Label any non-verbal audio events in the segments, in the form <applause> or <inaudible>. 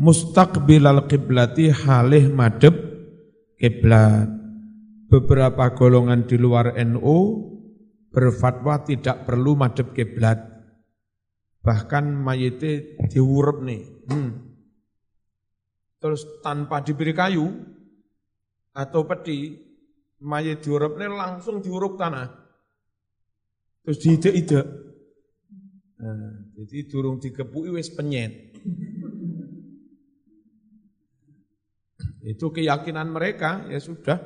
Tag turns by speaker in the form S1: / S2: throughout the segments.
S1: mustaqbilal qiblati halih madep kiblat. Beberapa golongan di luar NU berfatwa tidak perlu madep kiblat. Bahkan mayite diurep nih. Hmm. Terus tanpa diberi kayu atau peti, mayit diurep nih langsung diuruk tanah. Terus diide-ide. Nah, jadi durung dikepuki wis penyet. Itu keyakinan mereka, ya sudah.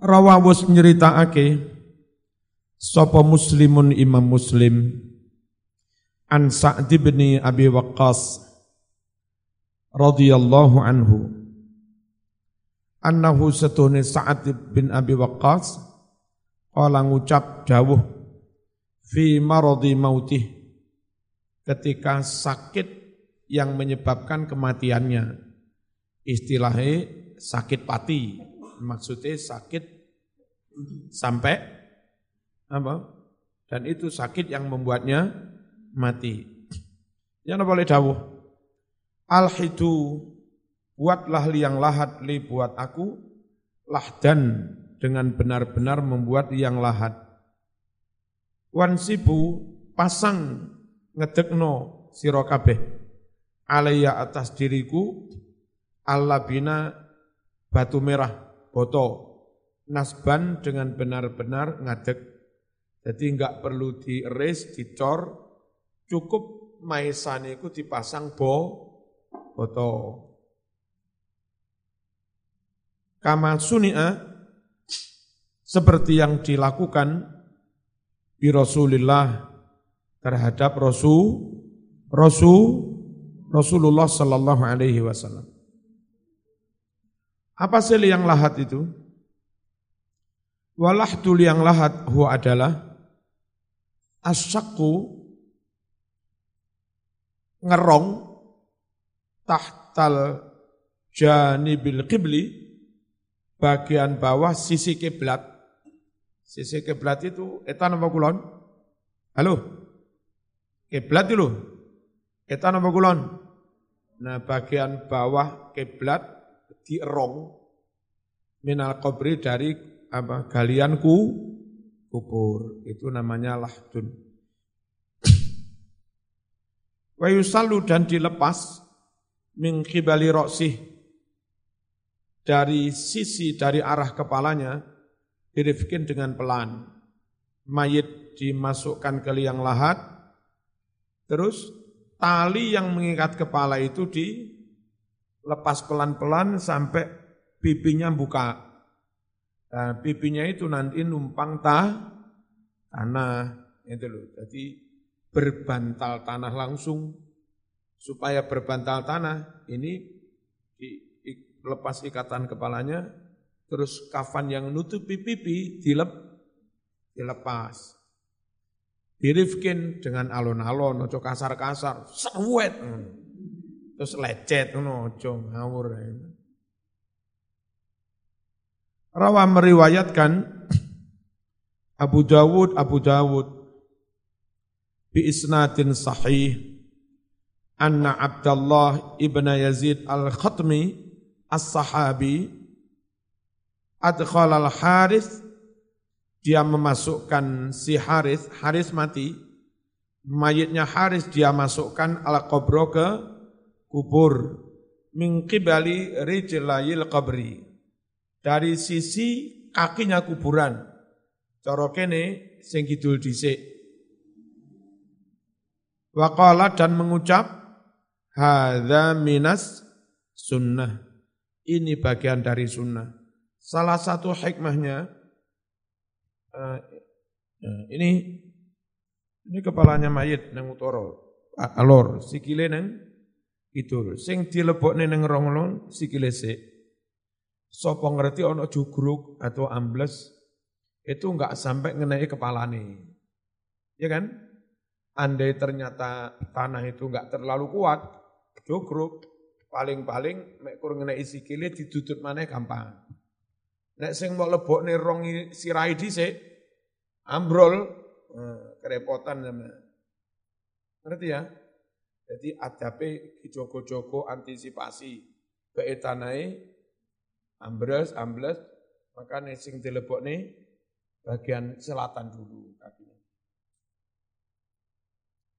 S1: Rawawus nyeritakake sapa muslimun imam muslim an Sa'd bin Abi Waqqas radhiyallahu anhu annahu satune Sa'd bin Abi Waqqas qala ngucap dawuh fi maradi mautih ketika sakit yang menyebabkan kematiannya. Istilahnya sakit pati, maksudnya sakit sampai apa? Dan itu sakit yang membuatnya mati. Yang boleh dawuh. Alhidu buatlah liang lahat li buat aku lahdan dengan benar-benar membuat liang lahat. Wansibu pasang ngedekno sira kabeh alaiya atas diriku bina batu merah boto nasban dengan benar-benar ngadek jadi enggak perlu dieris, dicor cukup maesaniku dipasang bo boto. Kama sunia seperti yang dilakukan di Rasulullah terhadap Rasul Rasul Rasulullah Sallallahu Alaihi Wasallam. Apa sih yang lahat itu? Walahtu yang lahat huwa adalah asyaku ngerong tahtal janibil qibli bagian bawah sisi kiblat. Sisi kiblat itu etan apa kulon? Halo? Kiblat itu Etan apa kulon? Nah bagian bawah kiblat dierong minal kubri dari apa galianku kubur itu namanya lahdun. <coughs> Wa yusallu dan dilepas min khibali roksih dari sisi dari arah kepalanya dirifkin dengan pelan. Mayit dimasukkan ke liang lahat, terus tali yang mengikat kepala itu dilepas pelan-pelan sampai pipinya buka. Nah, pipinya itu nanti numpang tah, tanah, itu loh. Jadi berbantal tanah langsung supaya berbantal tanah ini dilepas ikatan kepalanya, terus kafan yang nutupi pipi dilep, dilepas. Dirifkin dengan alon-alon, ojo kasar-kasar, sewet. Terus lecet, ojo ngawur. Rawa meriwayatkan <clears throat> Abu Dawud, Abu Dawud bi isnadin sahih anna Abdullah ibn Yazid al-Khatmi as-sahabi adkhala al-Harith dia memasukkan si Haris, Haris mati, mayitnya Haris dia masukkan ala kubro ke kubur, mingkibali rijlayil qabri, dari sisi kakinya kuburan, corokene sing kidul dhisik. Waqala dan mengucap, hadza minas sunnah. Ini bagian dari sunnah. Salah satu hikmahnya, uh, ini ini kepalanya mayit nang utara. Alor sikile nang kidul. Sing dilebokne nang ronglon sikile sik. Sapa ngerti ana jugruk atau ambles itu enggak sampai ngenai kepalane. Ya kan? Andai ternyata tanah itu enggak terlalu kuat jugruk paling-paling mek kur ngenai sikile didudut maneh gampang Nek sing mau lebokne rong sirai dhisik ambrol eh, kerepotan sama. Ngerti ya? Jadi adape joko-joko antisipasi keetanai ambles ambles maka sing nih bagian selatan dulu kakinya.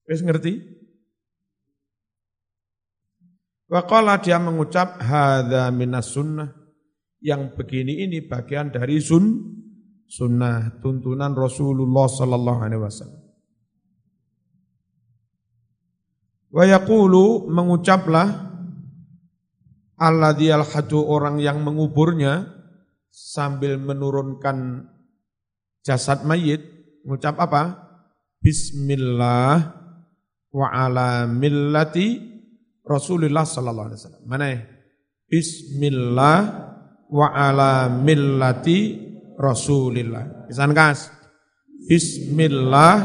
S1: Wis ngerti? Waqala dia mengucap hadza minas sunnah yang begini ini bagian dari sun sunnah tuntunan Rasulullah sallallahu alaihi wasallam. Wa yaqulu mengucaplah alladzi alhadu orang yang menguburnya sambil menurunkan jasad mayit mengucap apa? Bismillah wa ala millati Rasulullah sallallahu alaihi wasallam. Mana ya? Bismillah wa ala millati Rasulillah. Pisan kas. Bismillah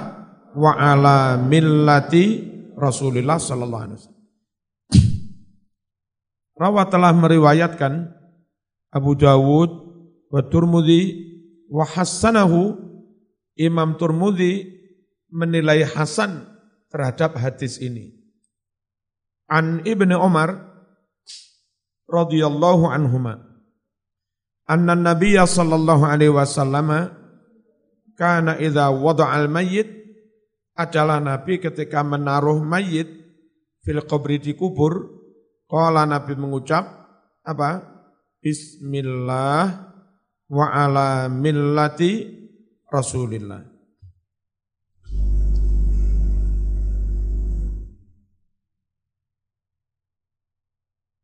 S1: wa ala millati Rasulullah sallallahu alaihi wasallam. Rawat telah meriwayatkan Abu Dawud wa Turmudi wa hassanahu Imam Turmudi menilai hasan terhadap hadis ini. An Ibnu Umar radhiyallahu anhuma anna Nabiya sallallahu alaihi wasallam kana idza wada'al mayyit adalah Nabi ketika menaruh mayit fil qabri di kubur, kala Nabi mengucap apa? Bismillah wa ala millati Rasulillah.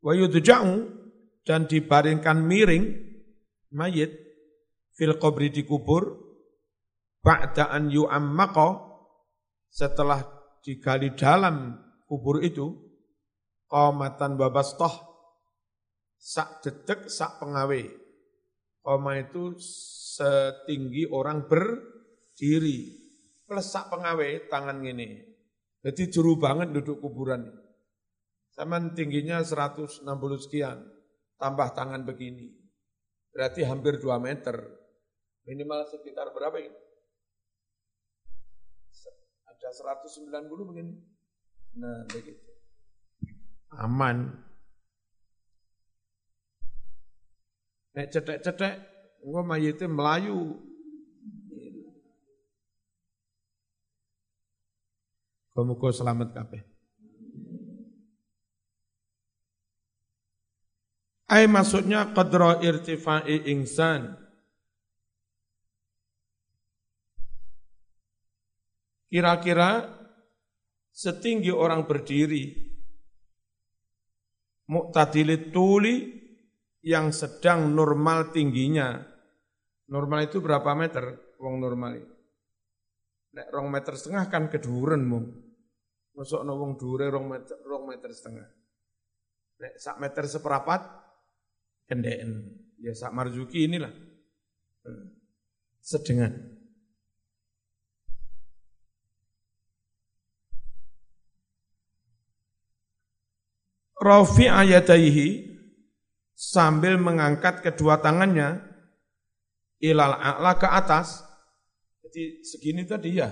S1: Wa yudja'u dan dibaringkan miring mayit fil qabri di kubur ba'da an yu'ammaqa setelah digali dalam kubur itu, qamatan babastoh, sak detek, sak pengawe. Koma itu setinggi orang berdiri. Plus sak pengawe, tangan ini. Jadi juru banget duduk kuburan. Sama tingginya 160 sekian, tambah tangan begini. Berarti hampir 2 meter. Minimal sekitar berapa ini? Ada 190 mungkin. Nah, begitu. Aman. Nek cetek-cetek, engko mayite melayu. Muga selamat kabeh. Ai maksudnya qadra irtifai insan Kira-kira setinggi orang berdiri, muktadilit tuli yang sedang normal tingginya. Normal itu berapa meter? Wong normal itu. Nek rong meter setengah kan keduren mung. Masuk no wong dure rong meter, rong meter setengah. Nek sak meter seperapat, kendeen. Ya sak marzuki inilah. Hmm. Sedengan. Rafi ayataihi sambil mengangkat kedua tangannya ilal a'la ke atas. Jadi segini tadi ya.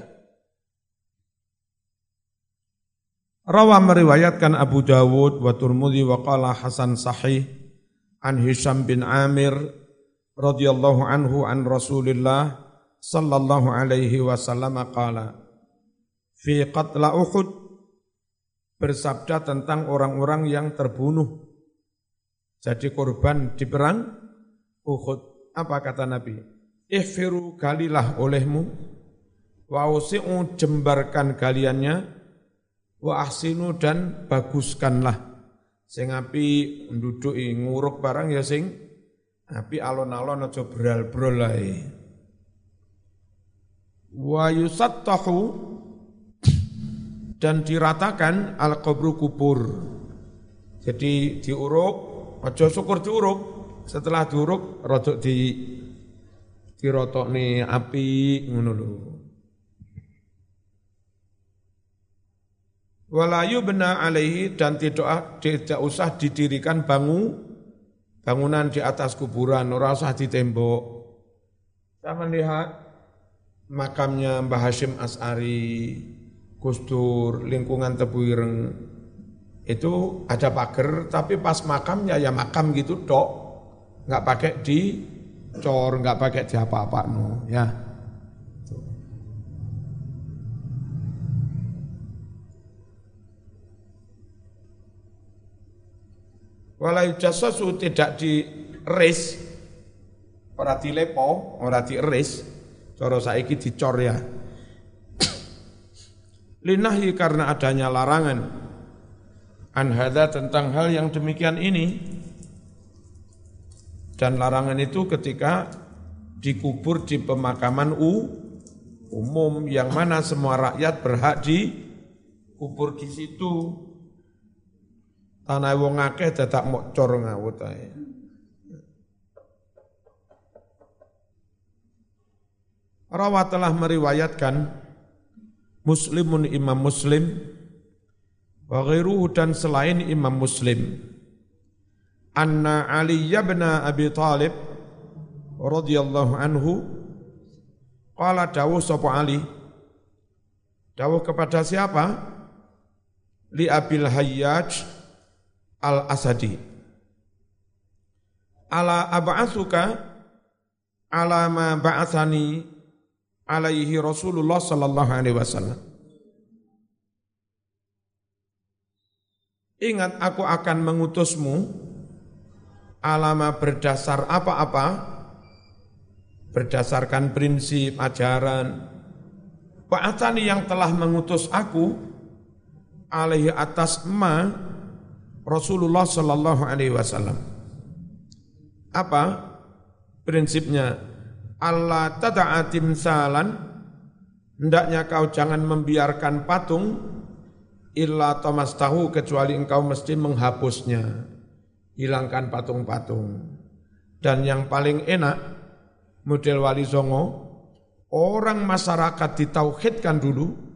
S1: Rawa meriwayatkan Abu Dawud wa Turmudi wa qala Hasan sahih an Hisham bin Amir radhiyallahu anhu an Rasulillah sallallahu alaihi wasallam qala fi qatla Uhud bersabda tentang orang-orang yang terbunuh jadi korban di perang Uhud. Apa kata Nabi? Ihfiru galilah olehmu, wa usi'u jembarkan galiannya, wa ahsinu dan baguskanlah. Sing api nduduki nguruk barang ya sing api alon-alon aja bral-bral Wa yusattahu dan diratakan al kubru kubur. Jadi diuruk, aja syukur diuruk. Setelah diuruk rodok di dirotokne api ngono lho. Walayu bena alaihi dan tidak tidak usah didirikan bangu bangunan di atas kuburan, ora usah ditembok. Saya melihat makamnya Mbah Hashim As'ari, Gusdur lingkungan Tebu Ireng itu ada pagar tapi pas makamnya ya makam gitu dok nggak pakai di cor nggak pakai di apa-apa no ya Walai jasasu tidak di res, ora dilepo, ora di res, cara saiki dicor ya. <coughs> Linahi karena adanya larangan. An tentang hal yang demikian ini. Dan larangan itu ketika dikubur di pemakaman u, umum yang mana semua rakyat berhak di kubur di situ Tanah wong akeh dadak mok cor ngawut ae. Rawat telah meriwayatkan Muslimun Imam Muslim wa ghairuhu dan selain Imam Muslim anna Ali bin Abi Talib radhiyallahu anhu qala dawuh sapa Ali dawuh kepada siapa li Abil Hayyaj al-Asadi. Ala ab'atsuka ala ma ba'athani alaihi Rasulullah sallallahu alaihi wasallam. Ingat aku akan mengutusmu alama berdasar apa-apa berdasarkan prinsip ajaran Ba'athani yang telah mengutus aku alaihi atas ma Rasulullah Shallallahu Alaihi Wasallam. Apa prinsipnya? Allah tada'atim salan, hendaknya kau jangan membiarkan patung, illa Thomas tahu kecuali engkau mesti menghapusnya, hilangkan patung-patung. Dan yang paling enak, model wali songo, orang masyarakat ditauhidkan dulu,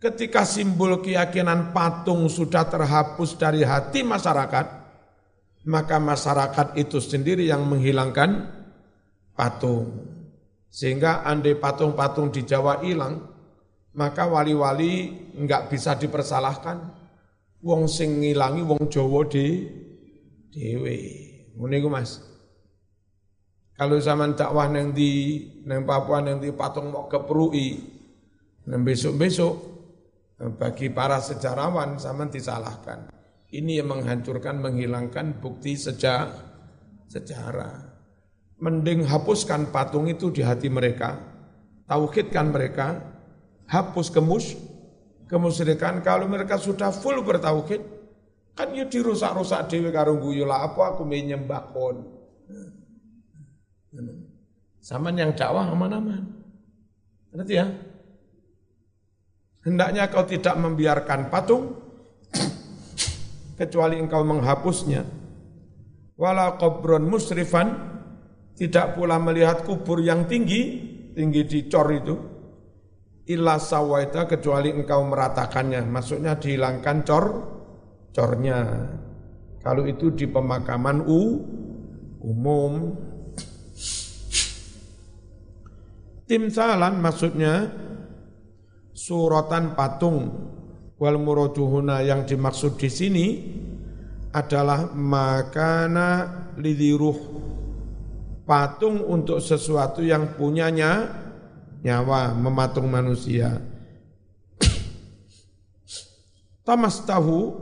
S1: Ketika simbol keyakinan patung sudah terhapus dari hati masyarakat, maka masyarakat itu sendiri yang menghilangkan patung. Sehingga andai patung-patung di Jawa hilang, maka wali-wali enggak bisa dipersalahkan. Wong sing ngilangi wong Jawa di dewe. Ngono Mas. Kalau zaman dakwah neng di neng Papua neng di patung mau keprui, neng besok-besok bagi para sejarawan sama disalahkan. Ini yang menghancurkan, menghilangkan bukti sejak sejarah. Mending hapuskan patung itu di hati mereka, tauhidkan mereka, hapus kemus, kemusyrikan. Kalau mereka sudah full bertauhid, kan ya dirusak-rusak dewi karung guyula apa aku menyembah kon. Sama yang dakwah aman-aman. Nanti ya? Hendaknya kau tidak membiarkan patung kecuali engkau menghapusnya. Wala qabron musrifan tidak pula melihat kubur yang tinggi, tinggi di cor itu. Illa sawaita kecuali engkau meratakannya, maksudnya dihilangkan cor cornya. Kalau itu di pemakaman u umum. Timsalan maksudnya suratan patung. Wal muraduhuna yang dimaksud di sini adalah makana lidiruh. Patung untuk sesuatu yang punyanya nyawa mematung manusia. <coughs> Tamas tahu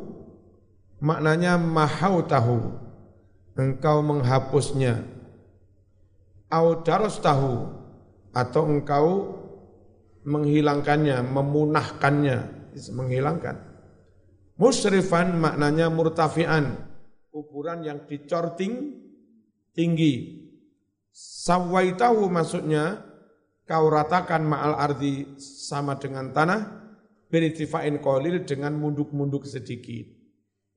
S1: maknanya mahau tahu engkau menghapusnya. Au tahu atau engkau menghilangkannya, memunahkannya, menghilangkan. Musrifan maknanya murtafian, kuburan yang dicorting tinggi. Sawaitahu maksudnya kau ratakan ma'al ardi sama dengan tanah, beritifain kolil dengan munduk-munduk sedikit.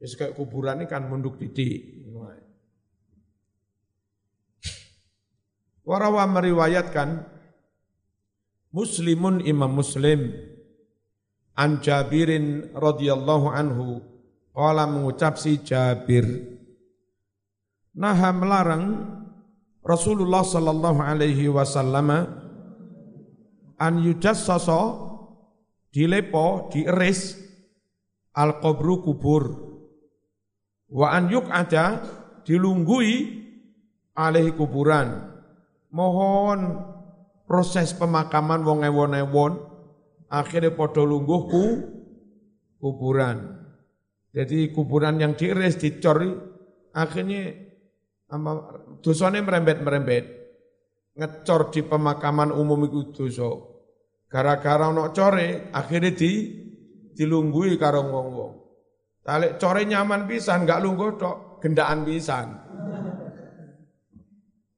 S1: Ya kayak kuburan ini kan munduk titik. Warawa meriwayatkan Muslimun Imam Muslim an Jabirin radhiyallahu anhu qala mengucap si Jabir naha melarang Rasulullah sallallahu alaihi wasallam an yujassasa dilepo, diiris al-qabru kubur. Wa an yuk ada dilunggui alih kuburan. Mohon proses pemakaman wong ewon-ewon akhirnya podo lungguh ku kuburan. Jadi kuburan yang diiris, dicor, akhirnya dosanya merembet-merembet. Ngecor di pemakaman umum itu dosa. Gara-gara ono core, akhirnya di dilunggui karo wong-wong. Talik core nyaman pisan, gak lungguh tok, gendaan pisan.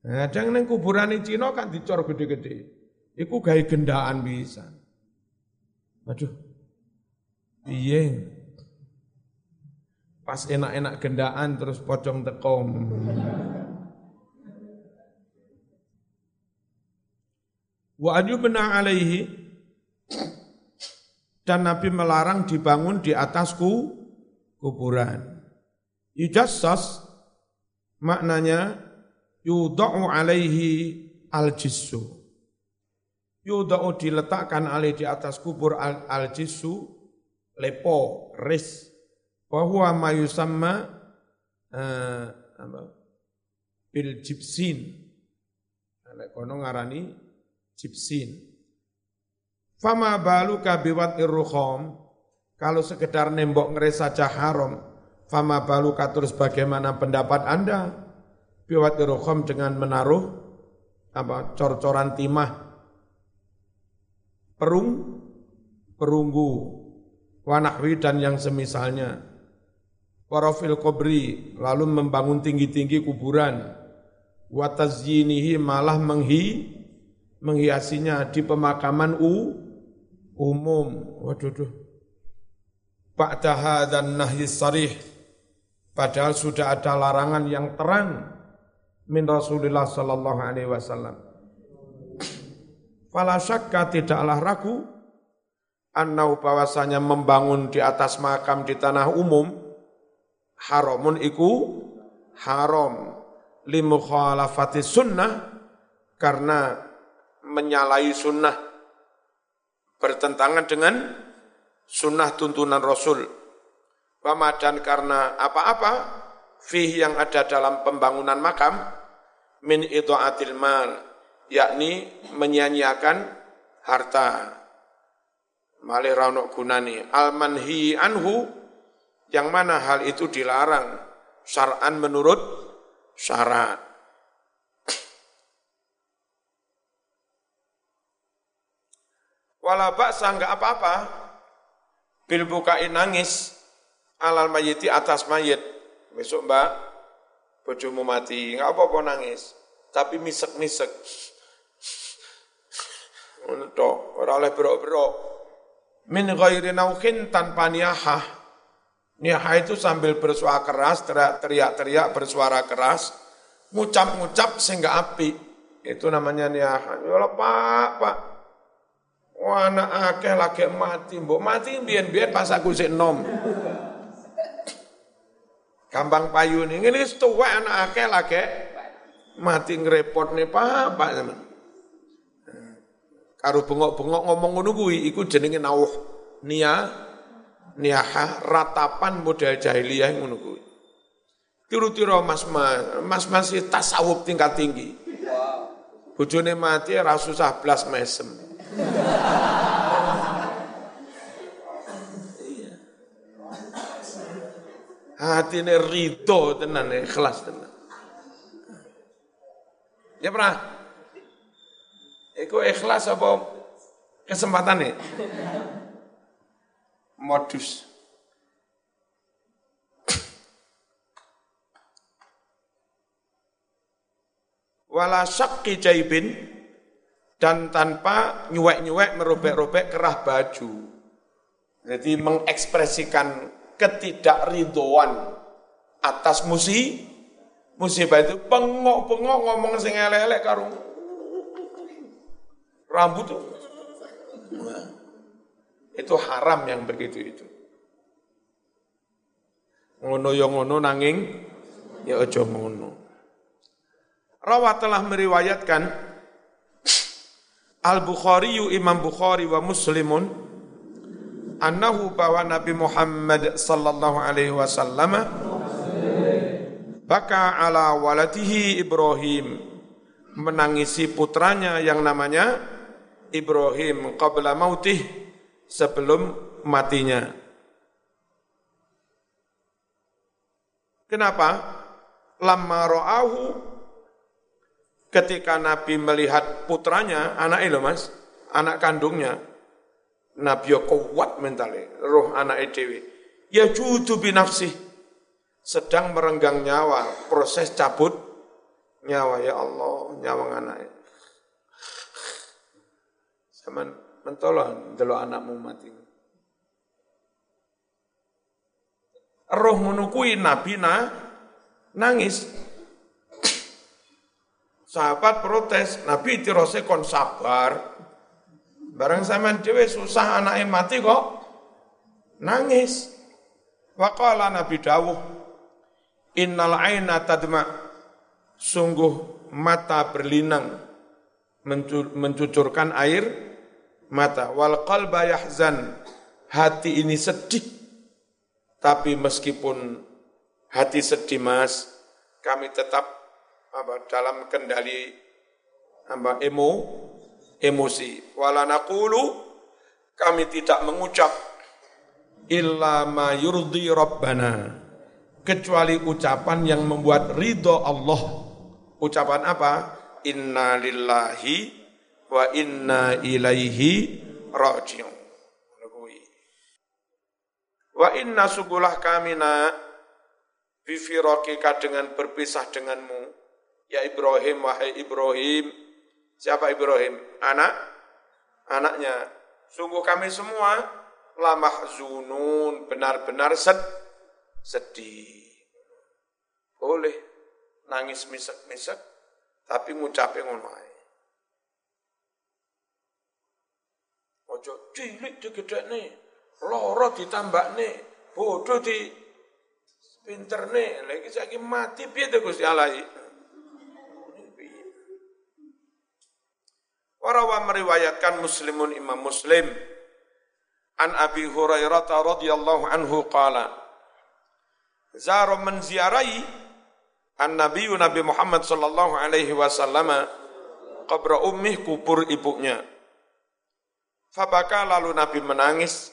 S1: Nah, jangan kuburan di Cina kan dicor gede-gede. Iku gaya gendaan pisan. Aduh. Iya. Pas enak-enak gendaan terus pocong tekom. Wa ajubna alaihi dan Nabi melarang dibangun di atasku kuburan. Yujassas maknanya yudau alaihi al-jissu. Yudau diletakkan alaihi di atas kubur al-jissu lepo, ris. Bahwa mayusamma uh, apa, bil jibsin. Nek kono ngarani jibsin. Fama baluka biwat irrukhom, kalau sekedar nembok ngeres saja haram, fama baluka terus bagaimana pendapat Anda biwat irrukhom dengan menaruh apa cor-coran timah perung perunggu wanahwi dan yang semisalnya warafil kubri lalu membangun tinggi-tinggi kuburan watazyinihi malah menghi menghiasinya di pemakaman u umum. Waduh, duh. Ba'da dan nahyi sarih. Padahal sudah ada larangan yang terang min Rasulullah sallallahu alaihi wasallam. Fala syakka tidaklah ragu annau bahwasanya membangun di atas makam di tanah umum haramun iku haram limukhalafati sunnah karena menyalahi sunnah, bertentangan dengan sunnah tuntunan Rasul. Wama dan karena apa-apa, fih yang ada dalam pembangunan makam, min itu'atil mal, yakni menyanyiakan harta. Malih raunok gunani. Al-manhi anhu, yang mana hal itu dilarang, syar'an menurut syarat. Wala baksa enggak apa-apa. Bil bukain nangis alal mayiti atas mayit. Besok mbak, bojomu mati, enggak apa-apa nangis. Tapi misek-misek. Untuk orang oleh berok-berok. Min ghairi naukin tanpa niyahah. Niyahah itu sambil bersuara keras, teriak-teriak bersuara keras, ngucap-ngucap sehingga api. Itu namanya niyahah. Ya Pak, Pak, Wah, anak akeh lagi mati, mbok mati biyen-biyen pas aku sik nom. Gampang payu nih, ini tuwek anak akeh lagi mati ngerepot nih apa teman. Karo bengok-bengok ngomong ngono kuwi iku jenenge nauh nia niyaha ratapan model jahiliyah ngono kuwi. Tiru-tiru mas-mas, mas-mas tasawuf tingkat tinggi. Bojone mati ra susah blas mesem. Hati ini rito tenan ikhlas tenan. Ya pernah? Iku ikhlas apa kesempatan nih? Modus. Wala syakki jaibin dan tanpa nyuwek-nyuwek merobek-robek kerah baju. Jadi mengekspresikan ketidakridoan atas musi musibah itu pengok-pengok ngomong sing elek-elek karo rambut tuh. itu haram yang begitu itu. Ngono yo ya ngono nanging ya aja ngono. Rawat telah meriwayatkan Al-Bukhari Imam Bukhari wa Muslimun annahu bahwa Nabi Muhammad sallallahu alaihi wasallam baka ala waladihi Ibrahim menangisi putranya yang namanya Ibrahim qabla mautih sebelum matinya. Kenapa? Lama ro'ahu ketika Nabi melihat putranya, anak itu mas, anak kandungnya, Nabi kuat mentalnya, roh anak dewi. Ya judu binafsih, sedang merenggang nyawa, proses cabut nyawa ya Allah, nyawa anak. Sama mentolong delok anakmu mati. Roh menukui Nabi na, nangis. Sahabat protes, Nabi tirose kon sabar, Barang zaman dewe susah anaknya mati kok nangis. Waqala Nabi dawuh, Innal aina tadma, sungguh mata berlinang, mencucurkan air mata. Wal qalba yahzan, hati ini sedih. Tapi meskipun hati sedih mas, kami tetap apa, dalam kendali apa, emo, emosi. Wala naqulu kami tidak mengucap illa ma yurdi rabbana kecuali ucapan yang membuat ridho Allah. Ucapan apa? Inna lillahi wa inna ilaihi rajiun. Wa inna subulah kamina bifirokika dengan berpisah denganmu. Ya Ibrahim, wahai Ibrahim, Siapa Ibrahim? Anak, anaknya. Sungguh kami semua lamah zunun, benar-benar sed, sedih. Boleh nangis misek-misek, tapi ngucapin ngono ae. Ojo cilik nih, loro nih, bodoh di pinter nih, lagi saya mati piye to Gusti Allah Warawa meriwayatkan Muslimun Imam Muslim. An Abi Hurairah radhiyallahu anhu qala Zara menziarai an Nabi Nabi Muhammad sallallahu alaihi wasallam qabra ummih kubur ibunya. Fabaka lalu Nabi menangis.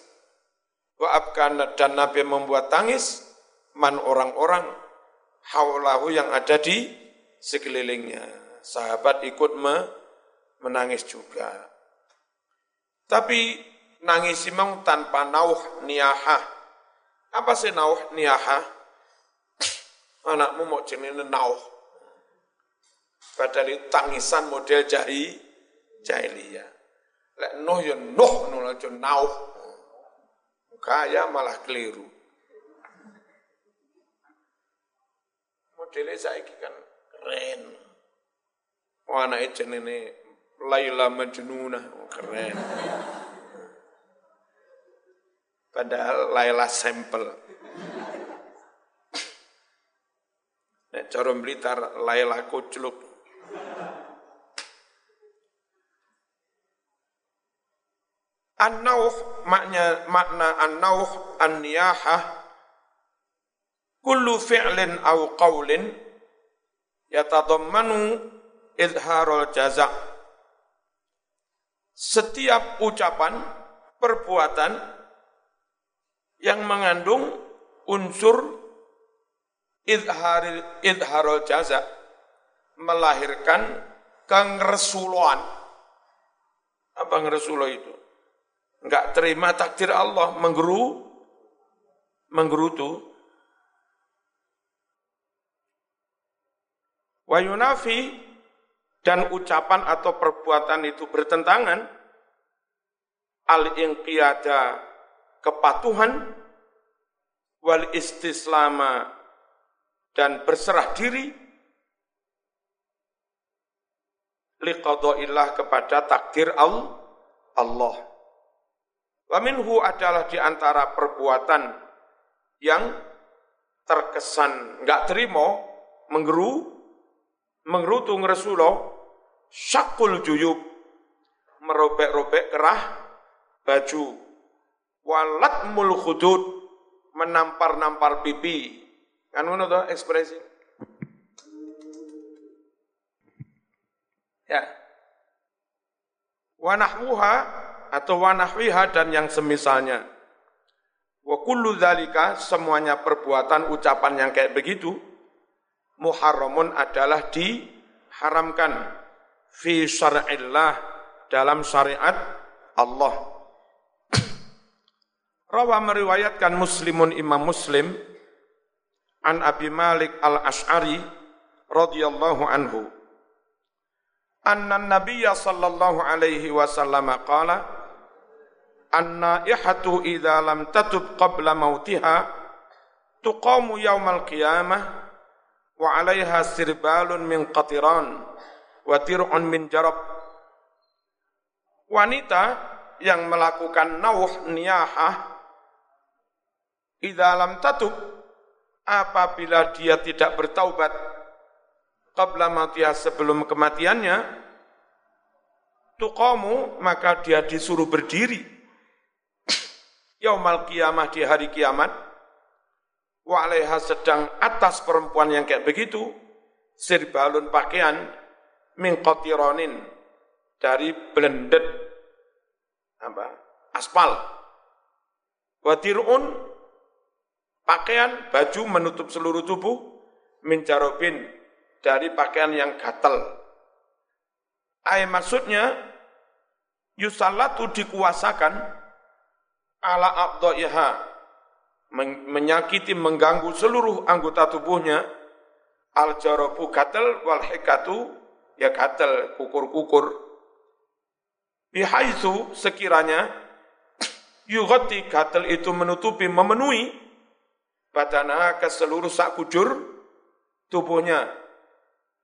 S1: Wa abkan dan Nabi membuat tangis man orang-orang haulahu yang ada di sekelilingnya. Sahabat ikut me menangis juga. Tapi nangis memang tanpa nauh niyaha. Apa sih nauh niyaha? <coughs> Anakmu mau jenis nauh. Padahal itu tangisan model jahi, jahiliyah. Lek noh ya noh, noh aja nauh. Kaya malah keliru. Modelnya saya kan keren. Wah, anak jenenge Laila Majnunah, oh, keren. Padahal Laila sampel. Nek cara Blitar Laila kucluk. An-nauh makna makna an-nauh an-niyahah kullu fi'lin aw qawlin yatadammanu izharul jaza' setiap ucapan, perbuatan yang mengandung unsur idharil, idharul jaza, melahirkan kengresuloan. Apa ngeresulo itu? Enggak terima takdir Allah, menggeru, menggerutu. Wa yunafi dan ucapan atau perbuatan itu bertentangan al-inqiyada kepatuhan wal istislama dan berserah diri liqada'illah kepada takdir Allah. Wa minhu adalah di antara perbuatan yang terkesan enggak terima, menggeru, menggerutu Rasulullah syakul juyub merobek-robek kerah baju walatmul khudud menampar-nampar pipi. Kan ngono to ekspresi. Ya. Wanahwuha atau wanahwiha dan yang semisalnya. Wa kullu semuanya perbuatan ucapan yang kayak begitu muharramun adalah diharamkan fi syar'illah dalam syariat Allah. Rawa meriwayatkan Muslimun Imam Muslim an Abi Malik Al-Asy'ari radhiyallahu anhu anna Nabiyya sallallahu alaihi wasallam qala an-naihatu idza lam tatub qabla mautiha tuqamu yaumal qiyamah wa 'alaiha sirbalun min qatiran wa tir'un min jarab. Wanita yang melakukan nauh niyahah idza lam tatub apabila dia tidak bertaubat qabla matiha sebelum kematiannya tuqamu maka dia disuruh berdiri. Yaumal kiamah di hari kiamat wa sedang atas perempuan yang kayak begitu sirbalun pakaian min dari blended apa aspal wadirun pakaian baju menutup seluruh tubuh min jarobin dari pakaian yang gatal. Ay maksudnya yusallatu dikuasakan ala abdoiha menyakiti mengganggu seluruh anggota tubuhnya al jarobu gatal wal hikatu ya gatal kukur-kukur bihaisu sekiranya yugati gatal itu menutupi memenuhi badana ke seluruh sak kujur tubuhnya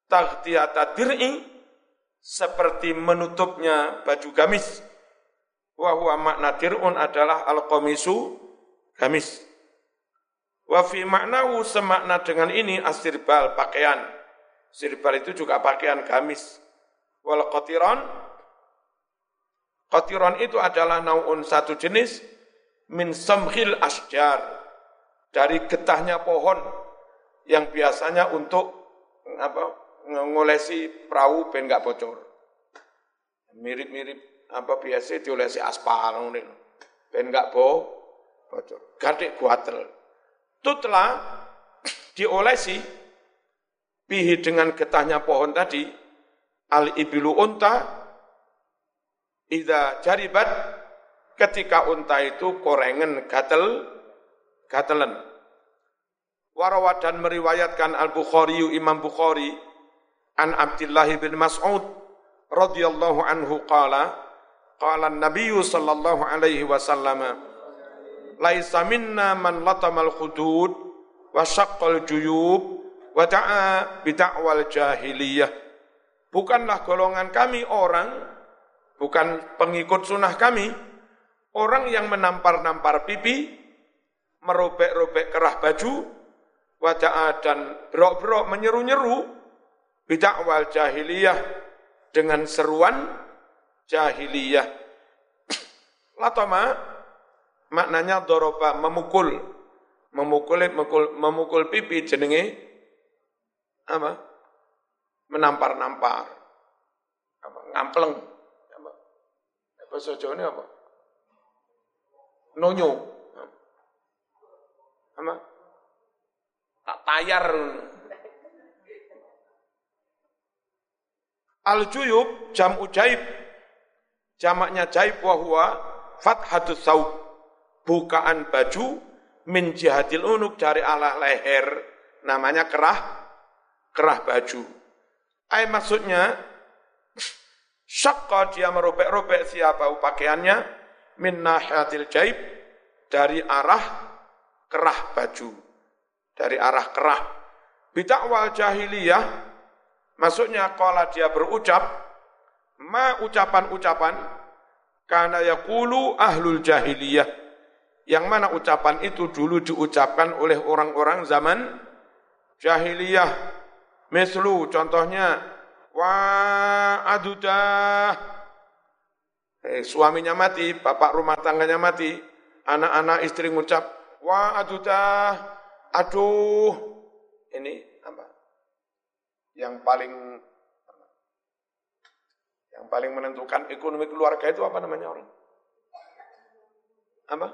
S1: taghtiyata dir'i seperti menutupnya baju gamis. Wa huwa makna dir'un adalah al-qamisu gamis. Wa fi maknahu semakna dengan ini asirbal pakaian. Sirbal itu juga pakaian gamis. Wal qatiran Qatiran itu adalah naun satu jenis min samkhil asjar dari getahnya pohon yang biasanya untuk apa ngolesi perahu ben gak bocor. Mirip-mirip apa biasa diolesi aspal ngene. Ben gak bo bocor. Gatik guatel. Tutla diolesi bihi dengan getahnya pohon tadi al ibilu unta ida jaribat ketika unta itu korengen gatel gatelen. Warawat dan meriwayatkan Al Bukhari Imam Bukhari an Abdullah bin Mas'ud radhiyallahu anhu qala qala an-nabiy sallallahu alaihi wasallam laisa minna man latamal khudud wa syaqqal juyub wa ta'a bi ta'wal jahiliyah bukanlah golongan kami orang bukan pengikut sunnah kami orang yang menampar-nampar pipi merobek-robek kerah baju wajah dan berok-berok menyeru-nyeru bidakwal jahiliyah dengan seruan jahiliyah. <clears throat> Latoma maknanya doroba memukul, memukul, memukul, memukul pipi jenenge apa? Menampar-nampar, apa? Ngampleng, apa? Apa ini apa? Nonyo, apa? Tak tayar. Al-juyub jam ujaib. Jamaknya jaib wahwa fathatus saub. Bukaan baju min jihadil unuk dari alah leher. Namanya kerah, kerah baju. Ay maksudnya, syakka dia merobek-robek siapa pakaiannya min nahiatil jaib dari arah kerah baju. Dari arah kerah. Bidakwal jahiliyah Maksudnya kalau dia berucap, ma ucapan-ucapan, karena yakulu ahlul jahiliyah, yang mana ucapan itu dulu diucapkan oleh orang-orang zaman jahiliyah. Mislu contohnya, wa adudah, eh, suaminya mati, bapak rumah tangganya mati, anak-anak istri ngucap, wah aduh dah, aduh. Ini apa? Yang paling yang paling menentukan ekonomi keluarga itu apa namanya orang? Apa?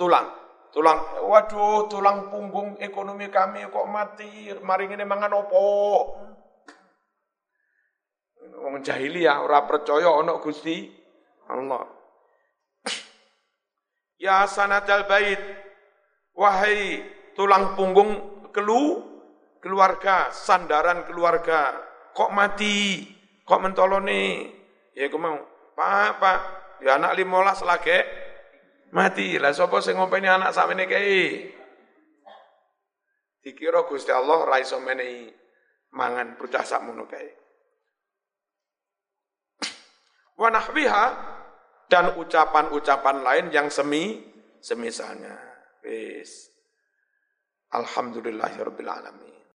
S1: Tulang. Tulang. Waduh, tulang punggung ekonomi kami kok mati. Mari ini mangan opo? Wong jahiliyah ora percaya ana Gusti Allah. Ya sanatal bait wahai tulang punggung kelu keluarga, sandaran keluarga, kok mati, kok mentolone? Ya aku mau, Pak, Pak, ya anak limolas lagi mati. Lah sapa sing ngompeni anak sakmene kae? Dikira Gusti Allah ra iso menehi mangan bocah sakmono kae wa nahwiha dan ucapan-ucapan lain yang semi semisalnya. Wis. Alhamdulillahirabbil alamin.